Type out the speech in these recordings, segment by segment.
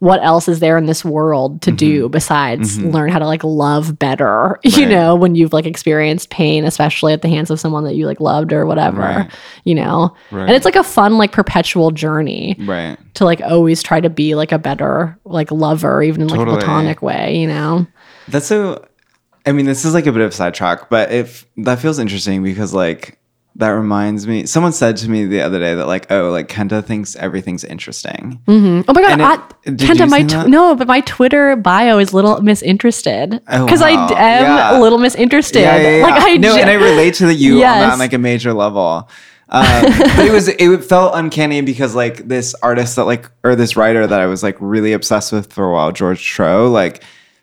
what else is there in this world to do besides learn how to like love better you Mm-hmm. Know when you've like experienced pain especially at the hands of someone that you like loved or whatever Right. you know Right. and it's like a fun like perpetual journey Right. to like always try to be like a better like lover even in like Totally. a platonic way you know That's so. I mean, this is like a bit of a sidetrack, but if that feels interesting because like that reminds me. Someone said to me the other day that like, oh, like Kenta thinks everything's interesting. Mm-hmm. oh my god it- I, Kenta, my that? no but my twitter bio is little misinterested Oh, because wow. i am Yeah. a little misinterested Yeah, yeah, yeah. like i no, ge- and I relate to the you on, that on like a major level. Um, but it was it felt uncanny because like this artist that like or this writer that I was like really obsessed with for a while, George Tro, like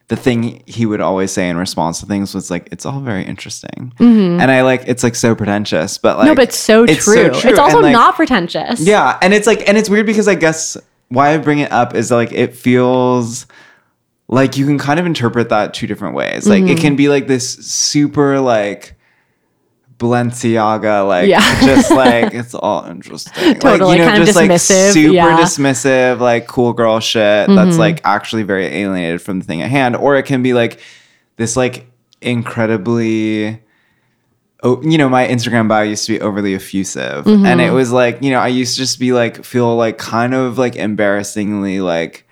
the thing he would always say in response to things was like, "It's all very interesting," and I like it's like so pretentious, but like Mm-hmm. no but it's so true it's, also like, not pretentious yeah, and it's like, and it's weird because I guess why I bring it up is like it feels like you can kind of interpret that two different ways. Like Mm-hmm. it can be like this super like Balenciaga, like Yeah. just like it's all interesting. Totally, kind of just dismissive, like super yeah. dismissive, like cool girl shit that's mm-hmm. like actually very alienated from the thing at hand. Or it can be like this like incredibly oh, you know, my Instagram bio used to be overly effusive. And it mm-hmm. was like, you know, I used to just be like, feel like kind of like embarrassingly like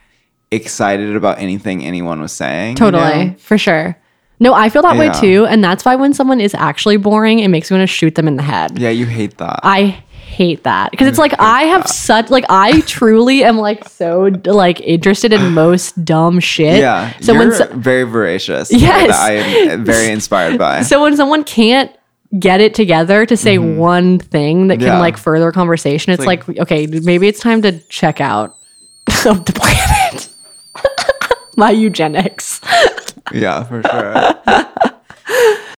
excited about anything anyone was saying. you Totally, know? for sure. No, I feel that way Yeah. too. And that's why when someone is actually boring, it makes me want to shoot them in the head. Yeah, you hate that. I hate that because it's like I have such like I truly am like so like interested in most dumb shit. yeah. So you're when so, very voracious. Yes. That I am very inspired by. so when someone can't get it together to say one thing that can Mm-hmm. Yeah. like further conversation, it's like- like, okay, maybe it's time to check out of the planet. My eugenics. Yeah, for sure.